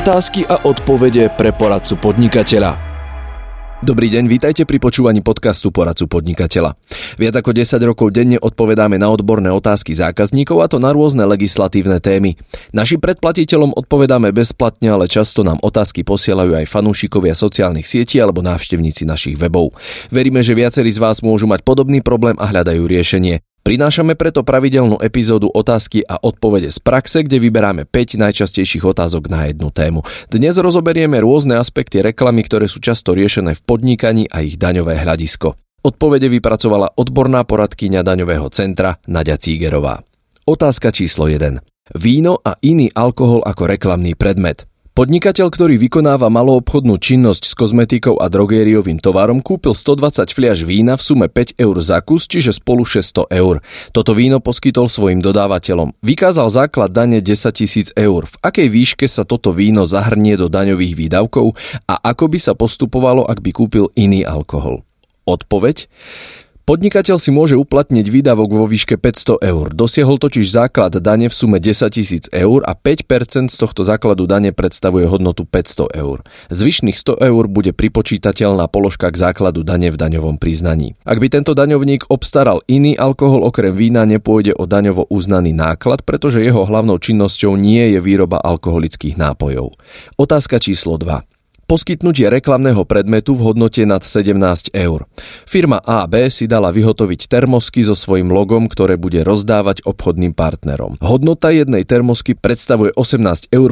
Otázky a odpovede pre poradcu podnikateľa. Dobrý deň, vítajte pri počúvaní podcastu Poradcu podnikateľa. Viac ako 10 rokov denne odpovedáme na odborné otázky zákazníkov a to na rôzne legislatívne témy. Našim predplatiteľom odpovedáme bezplatne, ale často nám otázky posielajú aj fanúšikovia sociálnych sietí alebo návštevníci našich webov. Veríme, že viacerí z vás môžu mať podobný problém a hľadajú riešenie. Prinášame preto pravidelnú epizódu otázky a odpovede z praxe, kde vyberáme 5 najčastejších otázok na jednu tému. Dnes rozoberieme rôzne aspekty reklamy, ktoré sú často riešené v podnikaní a ich daňové hľadisko. Odpovede vypracovala odborná poradkyňa daňového centra Nadia Cígerová. Otázka číslo 1. Víno a iný alkohol ako reklamný predmet. Podnikateľ, ktorý vykonáva maloobchodnú činnosť s kozmetikou a drogériovým tovarom, kúpil 120 fliaž vína v sume 5 eur za kus, čiže spolu 600 eur. Toto víno poskytol svojim dodávateľom. Vykázal základ dane 10 tisíc eur. V akej výške sa toto víno zahrnie do daňových výdavkov a ako by sa postupovalo, ak by kúpil iný alkohol? Odpoveď? Podnikateľ si môže uplatniť výdavok vo výške 500 eur. Dosiahol totiž základ dane v sume 10 tisíc eur a 5% z tohto základu dane predstavuje hodnotu 500 eur. Zvyšných 100 eur bude pripočítateľná položka k základu dane v daňovom priznaní. Ak by tento daňovník obstaral iný alkohol okrem vína, nepôjde o daňovo uznaný náklad, pretože jeho hlavnou činnosťou nie je výroba alkoholických nápojov. Otázka číslo 2 poskytnutie reklamného predmetu v hodnote nad 17 eur. Firma AB si dala vyhotoviť termosky so svojím logom, ktoré bude rozdávať obchodným partnerom. Hodnota jednej termosky predstavuje 18,50 eur.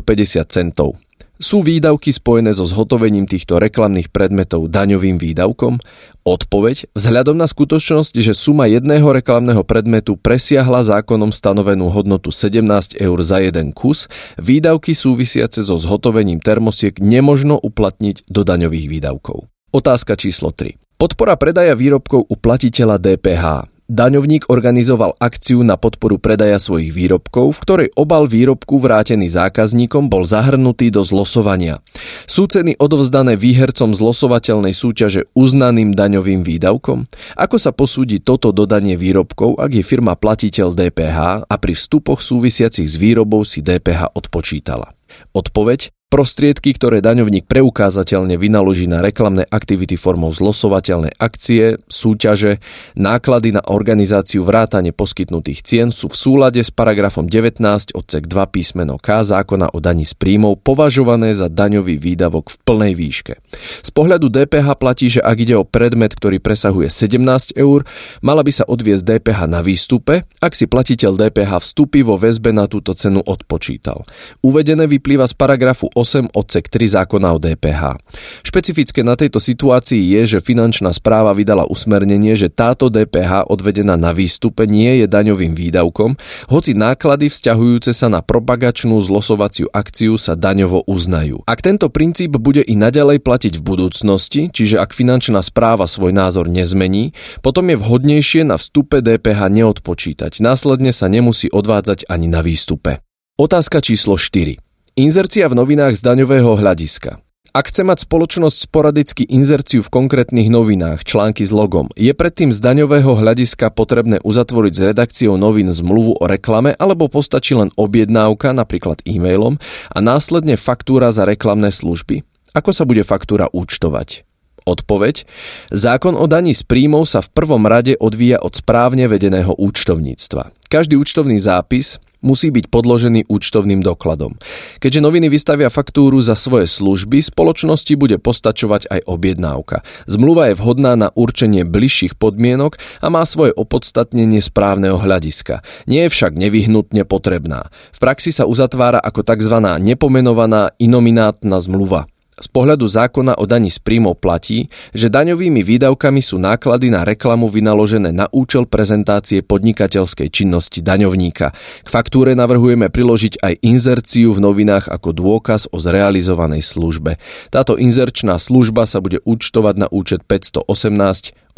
Sú výdavky spojené so zhotovením týchto reklamných predmetov daňovým výdavkom? Odpoveď, vzhľadom na skutočnosť, že suma jedného reklamného predmetu presiahla zákonom stanovenú hodnotu 17 eur za jeden kus, výdavky súvisiace so zhotovením termosiek nemožno uplatniť do daňových výdavkov. Otázka číslo 3. Podpora predaja výrobkov u platiteľa DPH. Daňovník organizoval akciu na podporu predaja svojich výrobkov, v ktorej obal výrobku vrátený zákazníkom bol zahrnutý do zlosovania. Sú ceny odovzdané výhercom zlosovateľnej súťaže uznaným daňovým výdavkom? Ako sa posúdi toto dodanie výrobkov, ak je firma platiteľ DPH a pri vstupoch súvisiacich s výrobou si DPH odpočítala? Odpoveď Prostriedky, ktoré daňovník preukázateľne vynaloží na reklamné aktivity formou zlosovateľnej akcie, súťaže, náklady na organizáciu vrátane poskytnutých cien sú v súlade s paragrafom 19 odsek 2 písmeno K zákona o daní z príjmov považované za daňový výdavok v plnej výške. Z pohľadu DPH platí, že ak ide o predmet, ktorý presahuje 17 eur, mala by sa odviesť DPH na výstupe, ak si platiteľ DPH vstupy vo väzbe na túto cenu odpočítal. Uvedené vyplýva z paragrafu 8 odsek 3 zákona o DPH. Špecifické na tejto situácii je, že finančná správa vydala usmernenie, že táto DPH odvedená na výstupe nie je daňovým výdavkom, hoci náklady vzťahujúce sa na propagačnú zlosovaciu akciu sa daňovo uznajú. Ak tento princíp bude i naďalej platiť v budúcnosti, čiže ak finančná správa svoj názor nezmení, potom je vhodnejšie na vstupe DPH neodpočítať. Následne sa nemusí odvádzať ani na výstupe. Otázka číslo 4. Inzercia v novinách z daňového hľadiska. Ak chce mať spoločnosť sporadicky inzerciu v konkrétnych novinách, články s logom, je predtým z daňového hľadiska potrebné uzatvoriť s redakciou novín zmluvu o reklame alebo postačí len objednávka, napríklad e-mailom, a následne faktúra za reklamné služby? Ako sa bude faktúra účtovať? Odpoveď. Zákon o daní z príjmov sa v prvom rade odvíja od správne vedeného účtovníctva. Každý účtovný zápis, musí byť podložený účtovným dokladom. Keďže noviny vystavia faktúru za svoje služby, spoločnosti bude postačovať aj objednávka. Zmluva je vhodná na určenie bližších podmienok a má svoje opodstatnenie správneho hľadiska. Nie je však nevyhnutne potrebná. V praxi sa uzatvára ako tzv. nepomenovaná inominátna zmluva. Z pohľadu zákona o daní z príjmov platí, že daňovými výdavkami sú náklady na reklamu vynaložené na účel prezentácie podnikateľskej činnosti daňovníka. K faktúre navrhujeme priložiť aj inzerciu v novinách ako dôkaz o zrealizovanej službe. Táto inzerčná služba sa bude účtovať na účet 518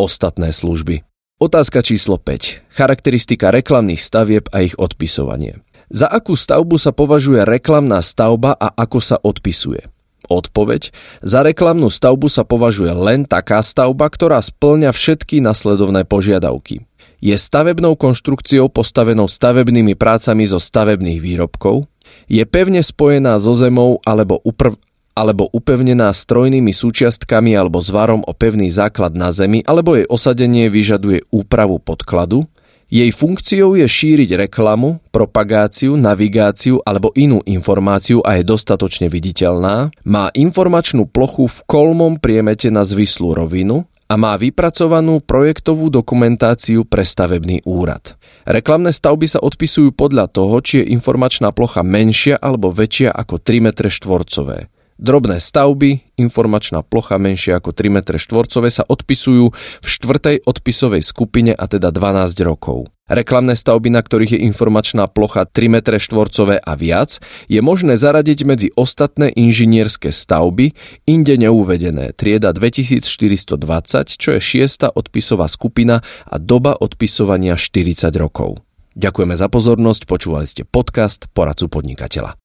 ostatné služby. Otázka číslo 5. Charakteristika reklamných stavieb a ich odpisovanie. Za akú stavbu sa považuje reklamná stavba a ako sa odpisuje? Odpoveď. Za reklamnú stavbu sa považuje len taká stavba, ktorá splňa všetky nasledovné požiadavky. Je stavebnou konštrukciou postavenou stavebnými prácami zo stavebných výrobkov, Je pevne spojená so zemou alebo, upr- alebo upevnená strojnými súčiastkami alebo zvarom o pevný základ na zemi, alebo jej osadenie vyžaduje úpravu podkladu, jej funkciou je šíriť reklamu, propagáciu, navigáciu alebo inú informáciu a je dostatočne viditeľná, má informačnú plochu v kolmom priemete na zvislú rovinu a má vypracovanú projektovú dokumentáciu pre stavebný úrad. Reklamné stavby sa odpisujú podľa toho, či je informačná plocha menšia alebo väčšia ako 3 m štvorcové. Drobné stavby, informačná plocha menšia ako 3 m štvorcové sa odpisujú v štvrtej odpisovej skupine a teda 12 rokov. Reklamné stavby, na ktorých je informačná plocha 3 m štvorcové a viac, je možné zaradiť medzi ostatné inžinierské stavby, inde neuvedené, trieda 2420, čo je šiesta odpisová skupina a doba odpisovania 40 rokov. Ďakujeme za pozornosť, počúvali ste podcast Poradcu podnikateľa.